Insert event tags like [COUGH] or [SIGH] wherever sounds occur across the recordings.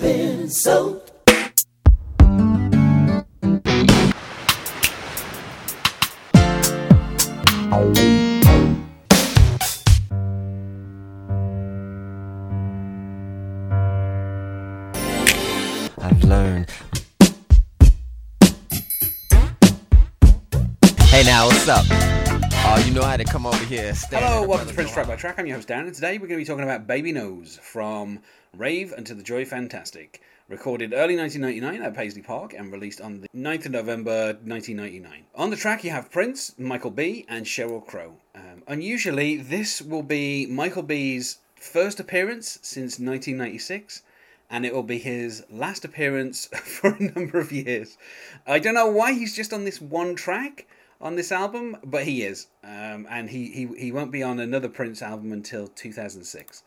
episode. I've learned. Hey now, what's up? Know how to come over here. Hello, welcome to Prince Track by Track. I'm your host, Dan, and today we're going to be talking about Baby Knows from Rave Un2 the Joy Fantastic. Recorded early 1999 at Paisley Park and released on the 9th of November 1999. On the track, you have Prince, Michael B., and Sheryl Crow. Um, unusually, this will be Michael B.'s first appearance since 1996 and it will be his last appearance [LAUGHS] for a number of years. I don't know why he's just on this one track on this album, but he is, um, and he, he he won't be on another Prince album until 2006.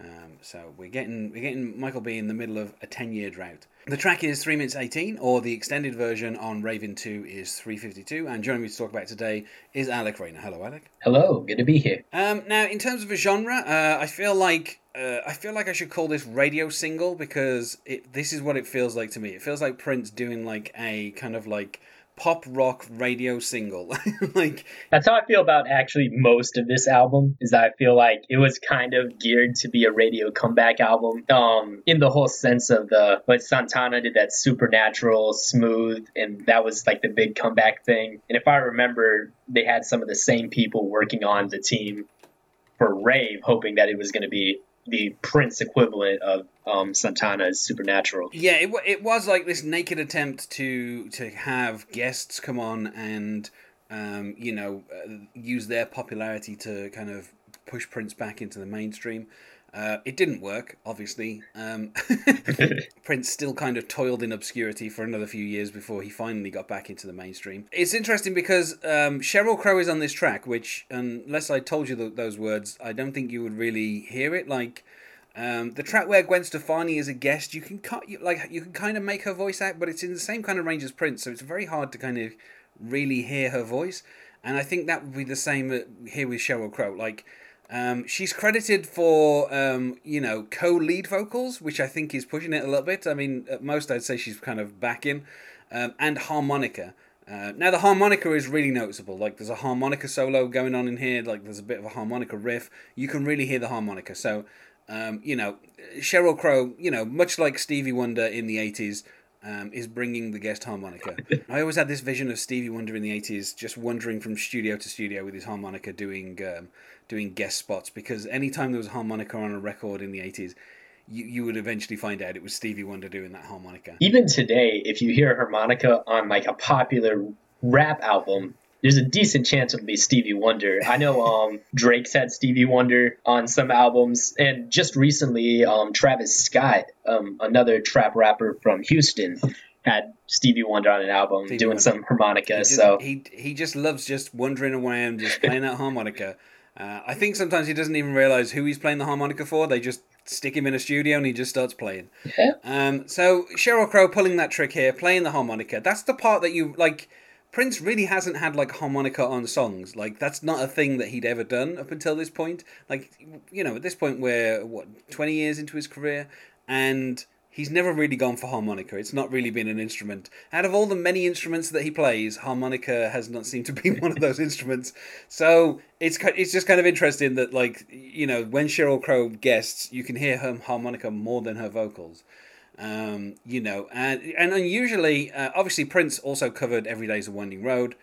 Um, so we're getting we're getting Michael B in the middle of a 10 year drought. The track is 3 minutes 18, or the extended version on Rave In2 is 352. And joining me to talk about today is Alec Rayner. Hello, Alec. Hello, good to be here. Um, now, in terms of a genre, uh, I feel like uh, I feel like I should call this radio single because it this is what it feels like to me. It feels like Prince doing like a kind of like pop rock radio single, [LAUGHS] like That's how I feel about actually most of this album. Is that I feel like it was kind of geared to be a radio comeback album. Um, in the whole sense of the but Santana did that supernatural, smooth, and that was like the big comeback thing. And if I remember, they had some of the same people working on the team for Rave, hoping that it was going to be the Prince equivalent of um, Santana's Supernatural. yeah, it it was like this naked attempt to to have guests come on and um, you know uh, use their popularity to kind of push Prince back into the mainstream. Uh, it didn't work, obviously. Um, [LAUGHS] [LAUGHS] Prince still kind of toiled in obscurity for another few years before he finally got back into the mainstream. It's interesting because um, Sheryl Crow is on this track, which, unless I told you th- those words, I don't think you would really hear it. Like um, the track where Gwen Stefani is a guest, you can cut you, like you can kind of make her voice out, but it's in the same kind of range as Prince, so it's very hard to kind of really hear her voice. And I think that would be the same uh, here with Sheryl Crow. Like um, she's credited for um, you know co-lead vocals, which I think is pushing it a little bit. I mean, at most I'd say she's kind of backing, um, and harmonica. Uh, now the harmonica is really noticeable. Like there's a harmonica solo going on in here. Like there's a bit of a harmonica riff. You can really hear the harmonica. So um, you know, Sheryl Crow, you know, much like Stevie Wonder in the '80s, um, is bringing the guest harmonica. I always had this vision of Stevie Wonder in the '80s, just wandering from studio to studio with his harmonica, doing um, doing guest spots. Because anytime there was a harmonica on a record in the '80s, you you would eventually find out it was Stevie Wonder doing that harmonica. even today, if you hear a harmonica on like a popular rap album, there's a decent chance it'll be Stevie Wonder. I know [LAUGHS] um, Drake's had Stevie Wonder on some albums, and just recently, um, Travis Scott, um, another trap rapper from Houston, had Stevie Wonder on an album Stevie doing Wonder. some harmonica. He just- so he he just loves just wandering around, and just playing that harmonica. [LAUGHS] Uh, I think sometimes he doesn't even realize who he's playing the harmonica for. They just stick him in a studio and he just starts playing. Yeah. Um, so Sheryl Crow pulling that trick here, playing the harmonica. That's the part that you like. Prince really hasn't had like harmonica on songs. Like that's not a thing that he'd ever done up until this point. Like you know, at this point we're what twenty years into his career, and he's never really gone for harmonica. It's not really been an instrument. Out of all the many instruments that he plays, harmonica has not seemed to be [LAUGHS] one of those instruments. So it's it's just kind of interesting that like you know when Sheryl Crow guests, you can hear her harmonica more than her vocals. Um, you know, and and unusually, uh, obviously Prince also covered "Every Day's a Winding Road."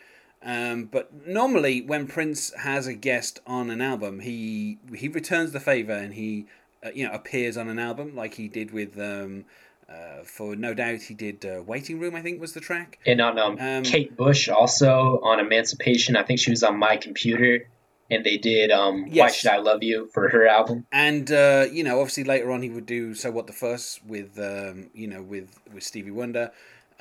Um, but normally, when Prince has a guest on an album, he he returns the favor and he uh, you know appears on an album like he did with um, uh, for no doubt he did uh, Waiting Room I think was the track. and on um, Um, Kate Bush also on Emancipation, I think she was on My Computer, and they did um, Why Should I Love You for her album. And uh, you know, obviously later on he would do "So What the Fuss" with um, you know with with Stevie Wonder.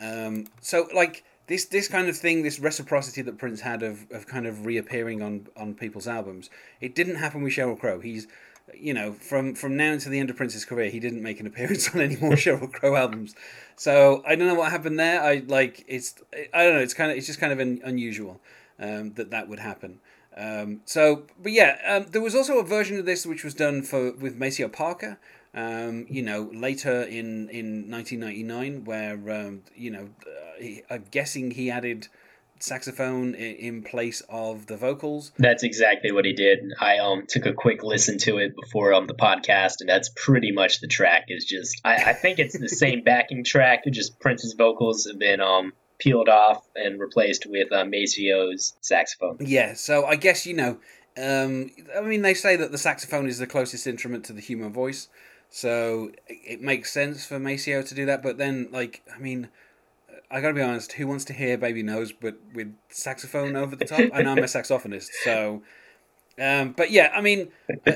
Um, so like this this kind of thing, this reciprocity that Prince had of, of kind of reappearing on on people's albums, it didn't happen with Sheryl Crow. He's you know from from now until the end of Prince's career, he didn't make an appearance on any more [LAUGHS] Sheryl Crow albums. So I don't know what happened there. I like it's I don't know. It's kind of it's just kind of un, unusual um, that that would happen. Um, so, but yeah, um, there was also a version of this which was done for with Maceo Parker, Um, you know, later in in 1999, where um, you know, uh, he, I'm guessing he added saxophone in, place of the vocals. That's exactly what he did. I um took a quick listen to it before um the podcast, and that's pretty much the track. Is just I, I think it's the same backing track, just Prince's vocals have been um peeled off and replaced with uh, Maceo's saxophone. Yeah, so I guess you know. Um, I mean, they say that the saxophone is the closest instrument to the human voice, so it makes sense for Maceo to do that. But then, like, I mean, I gotta be honest. Who wants to hear "Baby Knows" but with saxophone over the top? I know I'm a [LAUGHS] saxophonist, so. Um, but yeah, I mean, uh,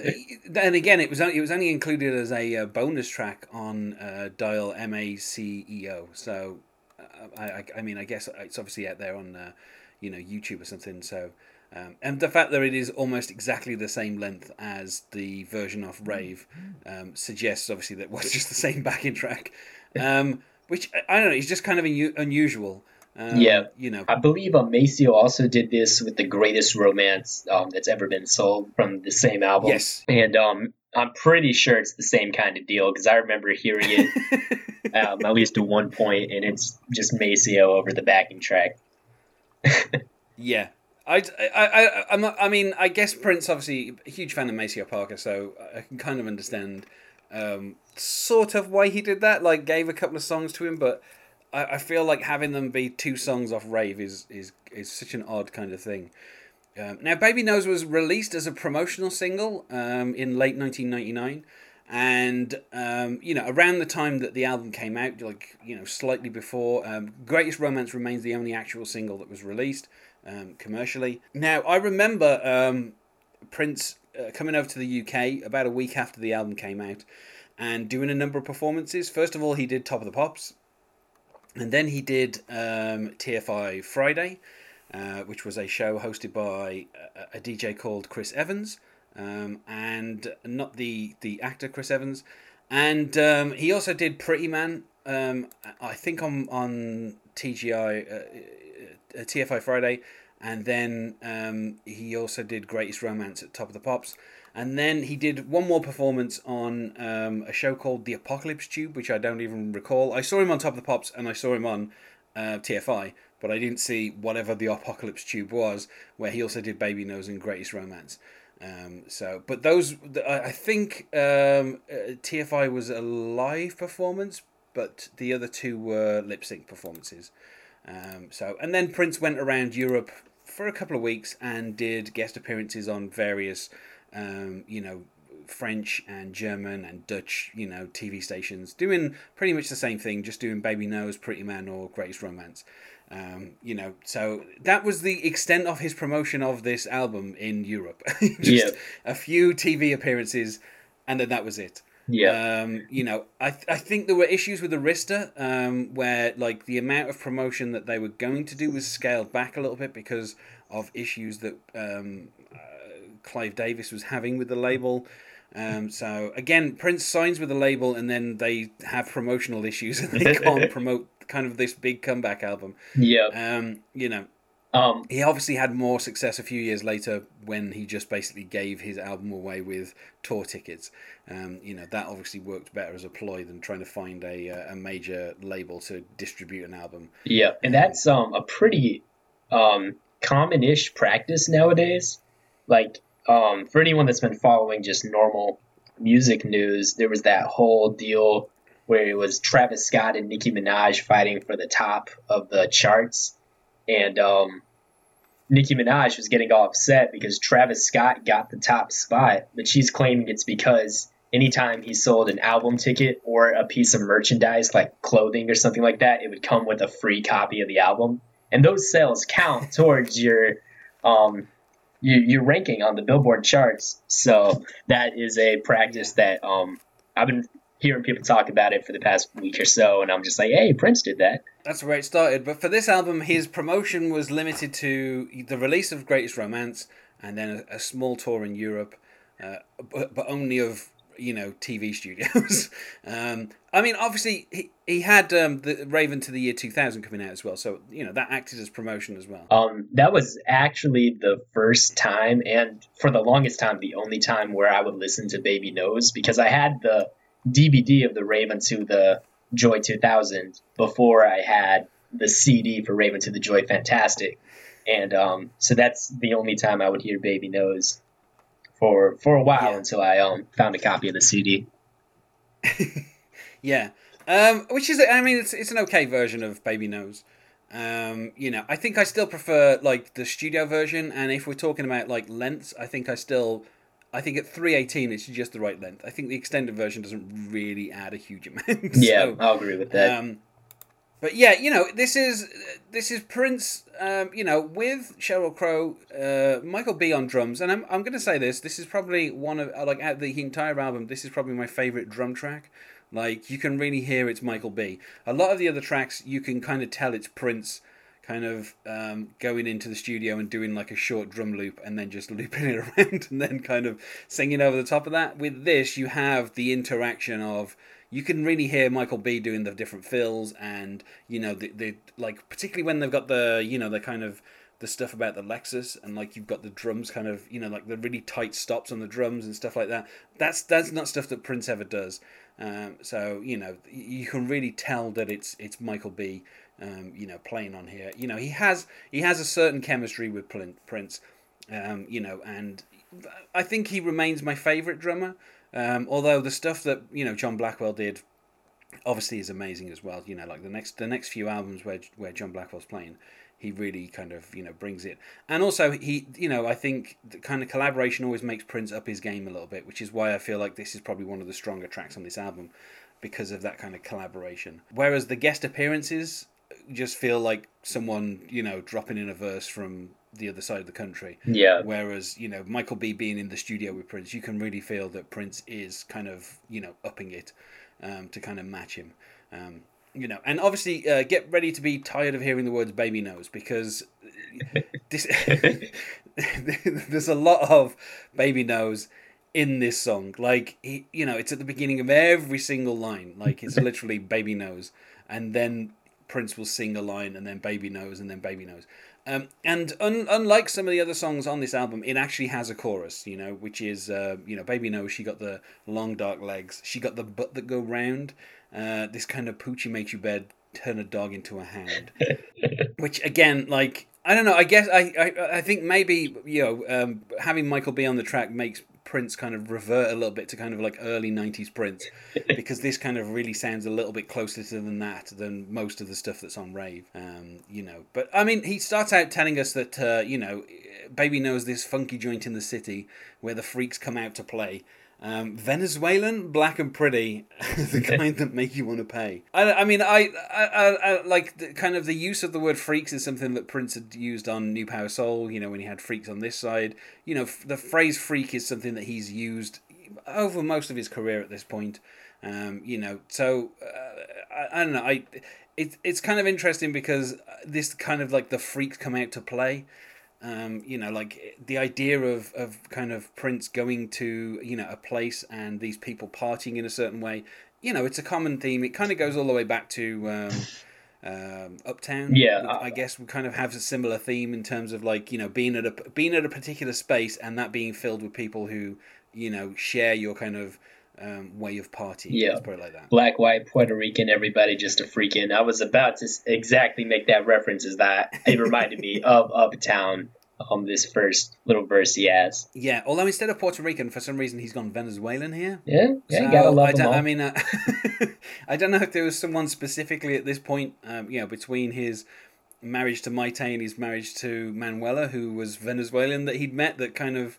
then again, it was only, it was only included as a uh, bonus track on uh, Dial M A C E O. So, uh, I, I, I mean, I guess it's obviously out there on, uh, you know, YouTube or something. So, um, and the fact that it is almost exactly the same length as the version of Rave um, suggests obviously that it was just the same backing track. Um, which I don't know, it's just kind of unu- unusual. Um, Yeah. you know, I believe um, Maceo also did this with the greatest romance um, that's ever been sold from the same album. yes, And um, I'm pretty sure it's the same kind of deal because I remember hearing it [LAUGHS] um, at least at one point, and it's just Maceo over the backing track. [LAUGHS] yeah. I, I, I, I'm not, I mean, I guess Prince obviously a huge fan of Maceo Parker, so I can kind of understand um, sort of why he did that. Like, gave a couple of songs to him, but I, I feel like having them be two songs off Rave is is is such an odd kind of thing. Um, now, Baby Knows was released as a promotional single um, in late 1999. And, um, you know, around the time that the album came out, like, you know, slightly before, um, Greatest Romance remains the only actual single that was released um, commercially. Now, I remember um, Prince uh, coming over to the UK about a week after the album came out and doing a number of performances. First of all, he did Top of the Pops, and then he did um, TFI Friday, uh, which was a show hosted by a, a DJ called Chris Evans, um, and not the the actor Chris Evans. And um, he also did Pretty Man, um, I think on on TGI uh, uh, TFI Friday, and then um, he also did Greatest Romance at Top of the Pops. And then he did one more performance on um, a show called The Apocalypse Tube, which I don't even recall. I saw him on Top of the Pops and I saw him on uh, TFI, but I didn't see whatever The Apocalypse Tube was, where he also did Baby Knows and Greatest Romance. Um, so, but those, I think um, uh, TFI was a live performance, but the other two were lip sync performances. Um, so, and then Prince went around Europe for a couple of weeks and did guest appearances on various, um, you know, French and German and Dutch, you know, TV stations, doing pretty much the same thing, just doing Baby Knows, Pretty Man, or Greatest Romance. Um, you know, so that was the extent of his promotion of this album in Europe. [LAUGHS] just Yeah. a few TV appearances, and then that was it. Yeah. Um, you know, I, th- I think there were issues with Arista um, where like the amount of promotion that they were going to do was scaled back a little bit because of issues that um, Clive Davis was having with the label. Um, so again, Prince signs with the label and then they have promotional issues and they [LAUGHS] can't promote kind of this big comeback album. yeah. Um, you know, Um, he obviously had more success a few years later when he just basically gave his album away with tour tickets. Um, you know that obviously worked better as a ploy than trying to find a uh, a major label to distribute an album. Yeah, and that's um a pretty um common-ish practice nowadays. Like um for anyone that's been following just normal music news, there was that whole deal where it was Travis Scott and Nicki Minaj fighting for the top of the charts, and um Nicki Minaj was getting all upset because Travis Scott got the top spot, but she's claiming it's because anytime he sold an album ticket or a piece of merchandise like clothing or something like that, it would come with a free copy of the album. And those sales count towards your um your, your ranking on the Billboard charts. So that is a practice that um I've been hearing people talk about it for the past week or so, and I'm just like, hey, Prince did that. That's where it started. But for this album, his promotion was limited to the release of Greatest Romance and then a, a small tour in Europe, uh, but, but only of you know TV studios. [LAUGHS] um, I mean, obviously he he had um, the Rave Un2 the Year 2000 coming out as well, so you know that acted as promotion as well. Um, that was actually the first time, and for the longest time, the only time where I would listen to Baby Knows because I had the DVD of the Raven to the Joy 2000 before I had the CD for Rave Un2 the Joy Fantastic, and um, so that's the only time I would hear Baby Knows for for a while Yeah. until I um found a copy of the CD. [LAUGHS] Yeah, um, which is I mean it's it's an okay version of Baby Knows. Um, you know, I think I still prefer like the studio version, and if we're talking about like lengths, I think I still, I think at three eighteen it's just the right length. I think the extended version doesn't really add a huge amount. [LAUGHS] Yeah, so, I'll agree with that. um, but yeah, you know, this is this is Prince. Um, you know, with Sheryl Crow, uh, Michael B on drums, and I'm I'm gonna say this. This is probably one of like out the entire album. This is probably my favorite drum track. Like you can really hear it's Michael B. A lot of the other tracks, you can kind of tell it's Prince, kind of um, going into the studio and doing like a short drum loop and then just [LAUGHS] looping it around and then kind of singing over the top of that. With this, you have the interaction of you can really hear Michael B doing the different fills and you know the, the like particularly when they've got the you know the kind of the stuff about the Lexus and like you've got the drums kind of you know like the really tight stops on the drums and stuff like that. That's that's not stuff that Prince ever does. Um, so you know you can really tell that it's it's Michael B. Um, you know playing on here. You know he has he has a certain chemistry with Prince. Um, you know and I think he remains my favorite drummer. Um, although the stuff that you know John Blackwell did obviously is amazing as well. You know, like the next the next few albums where where John Blackwell's playing, he really kind of you know brings it. And also he you know I think the kind of collaboration always makes Prince up his game a little bit, which is why I feel like this is probably one of the stronger tracks on this album because of that kind of collaboration. Whereas the guest appearances just feel like someone you know dropping in a verse from the other side of the country. yeah, Whereas, you know, Michael B being in the studio with Prince, you can really feel that Prince is kind of, you know, upping it um, to kind of match him. Um, you know, and obviously uh, get ready to be tired of hearing the words baby knows because this [LAUGHS] there's a lot of baby knows in this song. Like, he, you know, it's at the beginning of every single line. Like, it's literally baby knows. And then Prince will sing a line and then baby knows and then baby knows. Um, and un- unlike some of the other songs on this album, it actually has a chorus, you know, which is, uh, you know, Baby knows she got the long dark legs, she got the butt that go round. Uh, this kind of poochie makes you bed, turn a dog into a hound. [LAUGHS] which again, like, I don't know. I guess I, I, I think maybe you know um, having Michael B on the track makes Prince kind of revert a little bit to kind of like early '90s Prince, [LAUGHS] because this kind of really sounds a little bit closer to than that than most of the stuff that's on Rave. Um, you know, but I mean, he starts out telling us that uh, you know, Baby knows this funky joint in the city where the freaks come out to play. Um, Venezuelan, black and pretty, [LAUGHS] the kind that make you want to pay. I, I mean, I, I, I, like the, kind of the use of the word freaks is something that Prince had used on New Power Soul. You know, when he had freaks on this side. You know, f- the phrase freak is something that he's used over most of his career at this point. Um, you know, so uh, I, I don't know. I it, it's kind of interesting because this kind of like the freaks come out to play. Um, you know, like the idea of, of kind of Prince going to, you know, a place and these people partying in a certain way, you know, it's a common theme. It kind of goes all the way back to um, um, Uptown. Yeah. I guess we kind of have a similar theme in terms of like, you know, being at a being at a particular space and that being filled with people who, you know, share your kind of um, way of partying. Yeah. Put it like that. black, white, Puerto Rican, everybody just a freaking. I was about to exactly make that reference as that. It reminded me [LAUGHS] of Uptown. Um, this first little verse he has. Yeah, although instead of Puerto Rican, for some reason he's gone Venezuelan here. Yeah, yeah, So, gotta love I, don't. I mean, uh, [LAUGHS] I don't know if there was someone specifically at this point, um, you know, between his marriage to Mayte and his marriage to Manuela, who was Venezuelan, that he'd met that kind of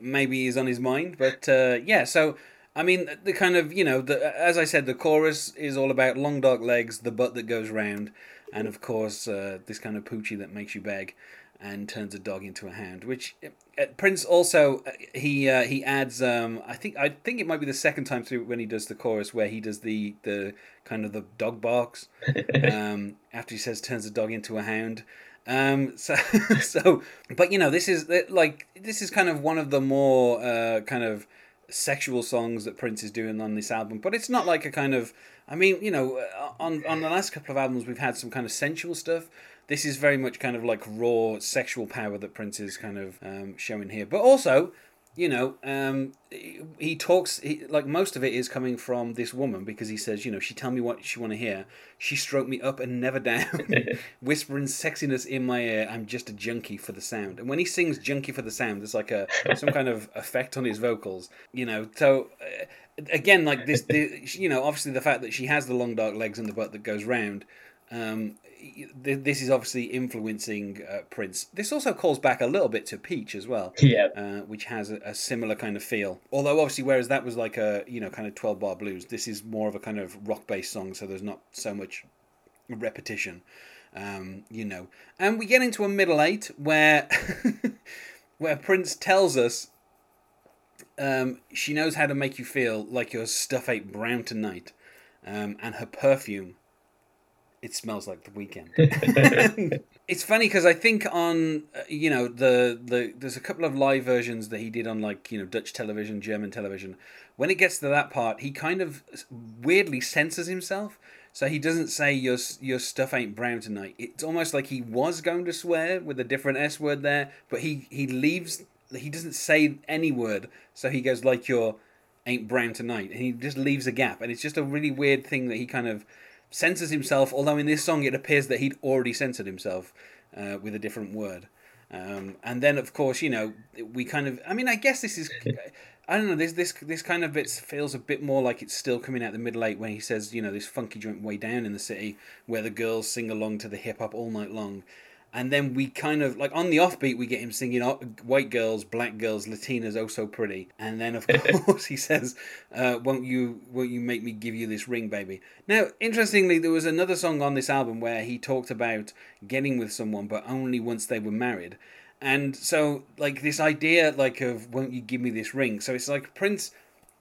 maybe is on his mind. But uh, yeah, so I mean, the kind of you know, the, as I said, the chorus is all about long dark legs, the butt that goes round, and of course uh, this kind of poochie that makes you beg and turns a dog into a hound. Which uh, Prince also uh, he uh, he adds. Um, I think I think it might be the second time through when he does the chorus where he does the the kind of the dog barks [LAUGHS] um, after he says turns a dog into a hound. Um, [LAUGHS] so so, but you know, this is like this is kind of one of the more uh, kind of sexual songs that Prince is doing on this album, but it's not like a kind of. I mean, you know, uh, on on the last couple of albums, we've had some kind of sensual stuff. This is very much kind of like raw sexual power that Prince is kind of um, showing here, but also. You know, um, he talks he, like most of it is coming from this woman because he says, you know, she tell me what she want to hear. She stroked me up and never down, [LAUGHS] whispering sexiness in my ear. I'm just a junkie for the sound. And when he sings "junkie for the sound," there's like a some kind of effect on his vocals, you know. So uh, again, like this, the, you know, obviously the fact that she has the long dark legs and the butt that goes round. Um, this is obviously influencing uh, Prince. This also calls back a little bit to Peach as well, [LAUGHS] yeah, uh, which has a, a, similar kind of feel. Although obviously, whereas that was like a you know kind of twelve bar blues, this is more of a kind of rock based song, so there's not so much repetition, um, you know. And we get into a middle eight where [LAUGHS] where Prince tells us um, she knows how to make you feel like your stuff ain't brown tonight, um, and her perfume it smells like the weekend. [LAUGHS] [LAUGHS] it's funny because I think on uh, you know the the there's a couple of live versions that he did on like you know Dutch television, German television. When it gets to that part, he kind of weirdly censors himself. So he doesn't say your your stuff ain't brown tonight. It's almost like he was going to swear with a different s word there, but he he leaves. He doesn't say any word. So he goes like your ain't brown tonight, and he just leaves a gap. And it's just a really weird thing that he kind of censors himself, although in this song it appears that he'd already censored himself uh, with a different word. Um, and then, of course, you know, we kind of. I mean, I guess this is. I don't know. This this this kind of bit feels a bit more like it's still coming out the middle eight when he says, you know, this funky joint way down in the city where the girls sing along to the hip hop all night long, and then we kind of like on the offbeat we get him singing white girls black girls latinas oh so pretty. And then of [LAUGHS] course he says uh, won't you won't you make me give you this ring baby? Now interestingly there was another song on this album where he talked about getting with someone but only once they were married. And so like this idea like of won't you give me this ring? So it's like prince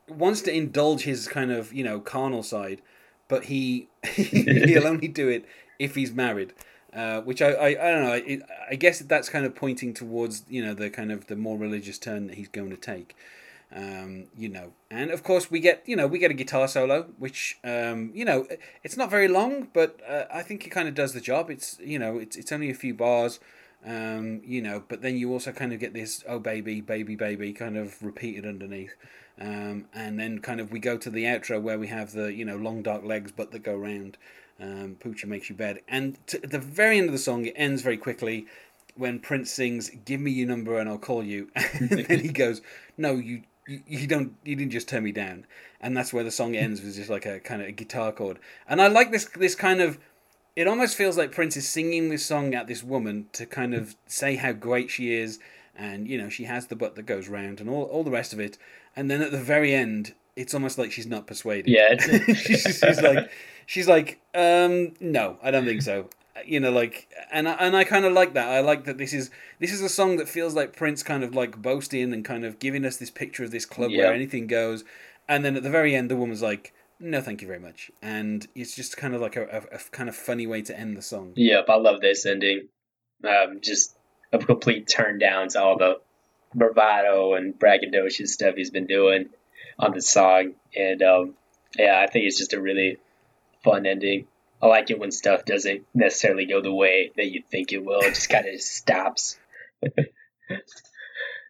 wants to indulge his kind of you know carnal side but he [LAUGHS] he'll only do it if he's married uh, which I, I, I don't know. I, I guess that's kind of pointing towards you know the kind of the more religious turn that he's going to take. Um, you know, and of course we get you know we get a guitar solo, which um, you know it's not very long, but uh, I think it kind of does the job. It's you know it's it's only a few bars, um, you know, but then you also kind of get this oh baby baby baby kind of repeated underneath. Um, and then kind of we go to the outro where we have the you know long dark legs but that go round um, Poochie makes you bed. And at the very end of the song, it ends very quickly when Prince sings "Give me your number and I'll call you," [LAUGHS] and then he goes, "No, you." You, you don't you didn't just turn me down and that's where the song [LAUGHS] ends with just like a kind of a guitar chord and i like this this kind of it almost feels like prince is singing this song at this woman to kind of say how great she is and you know she has the butt that goes round and all, all the rest of it and then at the very end it's almost like she's not persuaded yeah [LAUGHS] she's, she's like she's like, um, no, I don't think so. You know, like, and I, and I kind of like that. I like that this is this is a song that feels like Prince kind of like boasting and kind of giving us this picture of this club yep. where anything goes, and then at the very end, the woman's like, no, thank you very much, and it's just kind of like a, a, a kind of funny way to end the song. Yep, I love this ending. Um, just a complete turn down to all the bravado and braggadocious stuff he's been doing on the song, and um, yeah, I think it's just a really fun ending. I like it when stuff doesn't necessarily go the way that you think it will. It just [LAUGHS] kind of stops.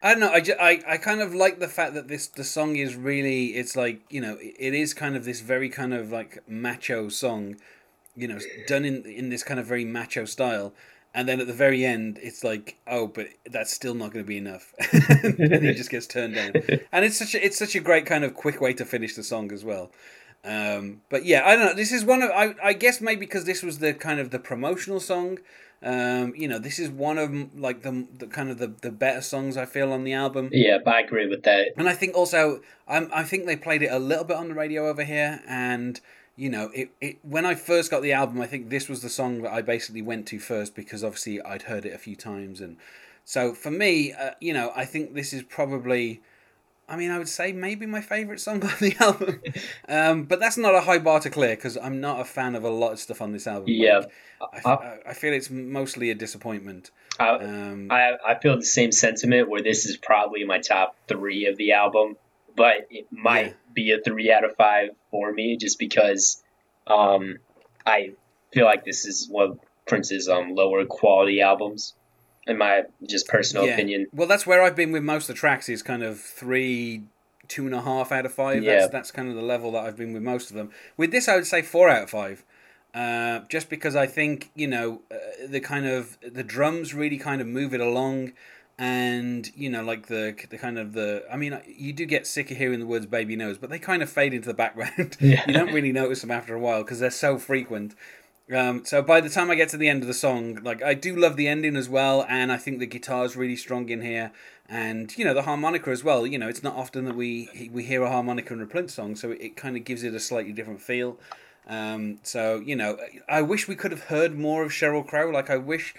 I don't know. I, just, I, I kind of like the fact that this the song is really it's like you know it is kind of this very kind of like macho song, you know, done in in this kind of very macho style, and then at the very end it's like oh but that's still not going to be enough, [LAUGHS] and he just gets turned down, [LAUGHS] and it's such a, it's such a great kind of quick way to finish the song as well. Um, but yeah, I don't know. This is one of I, I guess maybe because this was the kind of the promotional song. Um, you know, this is one of like the, the kind of the, the better songs I feel on the album. Yeah, but I agree with that. And I think also, I'm, I think they played it a little bit on the radio over here, and you know, it, it when I first got the album, I think this was the song that I basically went to first because obviously I'd heard it a few times, and so for me, uh, you know, I think this is probably I mean, I would say maybe my favorite song [LAUGHS] on the album, um, but that's not a high bar to clear because I'm not a fan of a lot of stuff on this album. Yeah, like, I, I, feel it's mostly a disappointment. I, um, I, I feel the same sentiment where this is probably my top three of the album, but it might yeah. be a three out of five for me just because um, I feel like this is one of Prince's um, lower quality albums. in my just personal Yeah. opinion. Well, that's where I've been with most of the tracks. Is kind of three, two and a half out of five. Yeah. That's that's kind of the level that I've been with most of them. With this, I would say four out of five. Uh, just because I think you know uh, the kind of the drums really kind of move it along, and you know like the the kind of the I mean you do get sick of hearing the words "baby knows," but they kind of fade into the background. [LAUGHS] Yeah. you don't really notice them after a while because they're so frequent. Um, so by the time I get to the end of the song, like I do love the ending as well, and I think the guitar's really strong in here, and you know the harmonica as well. You know, it's not often that we we hear a harmonica in a Prince song, so it, kind of gives it a slightly different feel. Um, so you know, I wish we could have heard more of Sheryl Crow. Like I wish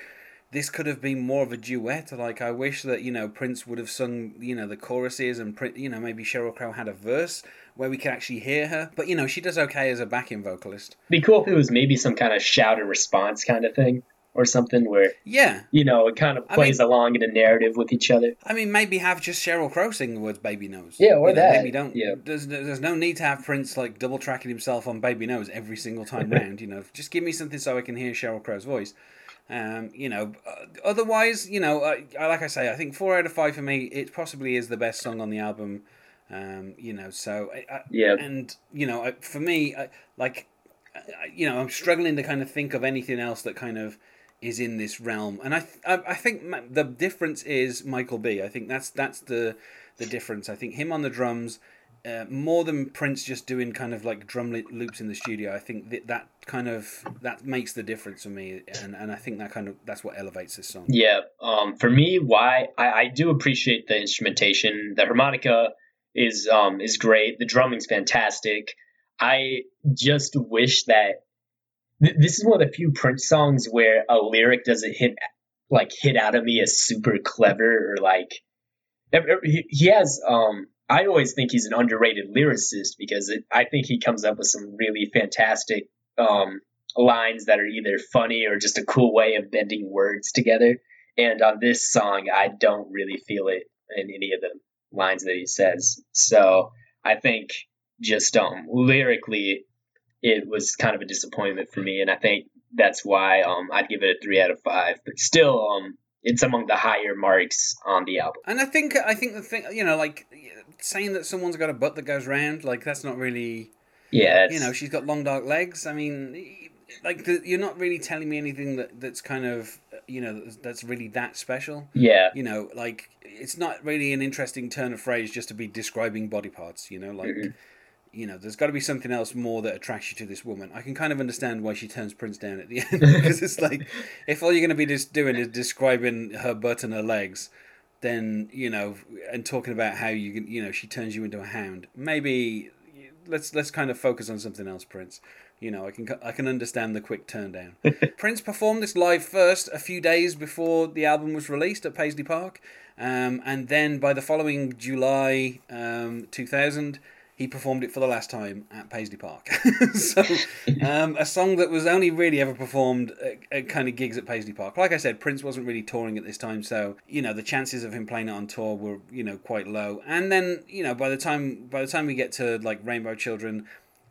this could have been more of a duet. Like I wish that you know Prince would have sung you know the choruses and you know maybe Sheryl Crow had a verse where we could actually hear her. But you know she does okay as a backing vocalist. Be cool if it was maybe some kind of shout and response kind of thing or something where Yeah, you know it kind of I plays along in a narrative with each other. I mean, maybe have just Sheryl Crow sing the words "Baby Knows." Yeah, or You know, that, Maybe don't. yeah. There's there's no need to have Prince like double tracking himself on "Baby Knows" every single time [LAUGHS] round. You know, just give me something so I can hear Sheryl Crow's voice. Um, you know, uh, otherwise, you know, I, I like I say, I think four out of five for me. It possibly is the best song on the album. Um, you know, so I, I, Yeah. and you know, I, for me, I, like, I, you know, I'm struggling to kind of think of anything else that kind of is in this realm, and I, th- I, I think the difference is Michael B. I think that's that's the the difference. I think him on the drums. Uh, more than Prince just doing kind of like drum loops in the studio, I think that that kind of that makes the difference for me, and, and I think that kind of that's what elevates this song. Yeah, um, for me, why I, I do appreciate the instrumentation. The harmonica is um is great. The drumming's fantastic. I just wish that th- this is one of the few Prince songs where a lyric doesn't hit like hit out of me as super clever or like he has um I always think he's an underrated lyricist because it, I think he comes up with some really fantastic um lines that are either funny or just a cool way of bending words together. And on this song, I don't really feel it in any of the lines that he says. So I think just um lyrically, it was kind of a disappointment for me, and I think that's why um I'd give it a three out of five. But still, um, it's among the higher marks on the album. And I think I think the thing you know like saying that someone's got a butt that goes round like that's not really Yeah, you know she's got long dark legs. I mean, like the, you're not really telling me anything that that's kind of you know that's- that's really that special. yeah, You know, like it's not really an interesting turn of phrase just to be describing body parts. You know, like. Mhm. You know, there's got to be something else more that attracts you to this woman. I can kind of understand why she turns Prince down at the end [LAUGHS] because it's like, if all you're going to be just doing is describing her butt and her legs, then you know, and talking about how you can, you know, she turns you into a hound. Maybe let's let's kind of focus on something else, Prince. You know, I can I can understand the quick turn down. [LAUGHS] Prince performed this live first a few days before the album was released at Paisley Park, um, and then by the following July um, 2000, he performed it for the last time at Paisley Park. [LAUGHS] so, um, a song that was only really ever performed at, at kind of gigs at Paisley Park. Like I said, Prince wasn't really touring at this time, so you know the chances of him playing it on tour were you know quite low. And then you know by the time by the time we get to like Rainbow Children.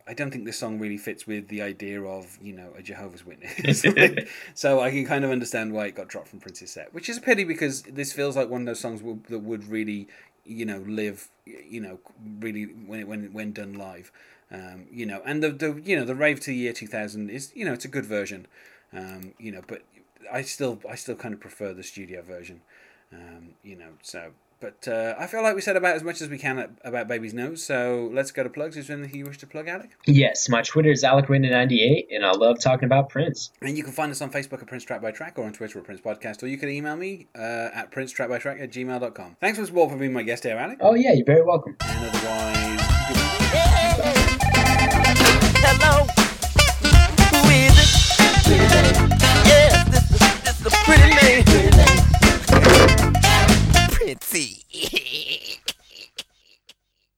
I don't think this song really fits with the idea of you know a Jehovah's Witness. Like, [LAUGHS] [LAUGHS] so I can kind of understand why it got dropped from Prince's set, which is a pity because this feels like one of those songs w- that would really you know live you know really when when when done live. Um, you know, and the, the you know the rave to the year two thousand is you know it's a good version. Um, you know, but I still I still kind of prefer the studio version. Um, you know, so but uh, I feel like we said about as much as we can about Baby's Nose, so let's go to plugs. Is there anything you wish to plug, Alec? Yes, my Twitter is AlecRinder98, and I love talking about Prince. And you can find us on Facebook at Prince Track by Track or on Twitter at Prince Podcast, or you can email me uh, at princetrackbytrack at gmail.com. Thanks for support for being my guest here, Alec. Oh, yeah, you're very welcome. And otherwise, Hello. It? This is, this is a pretty name. Let's see. [LAUGHS]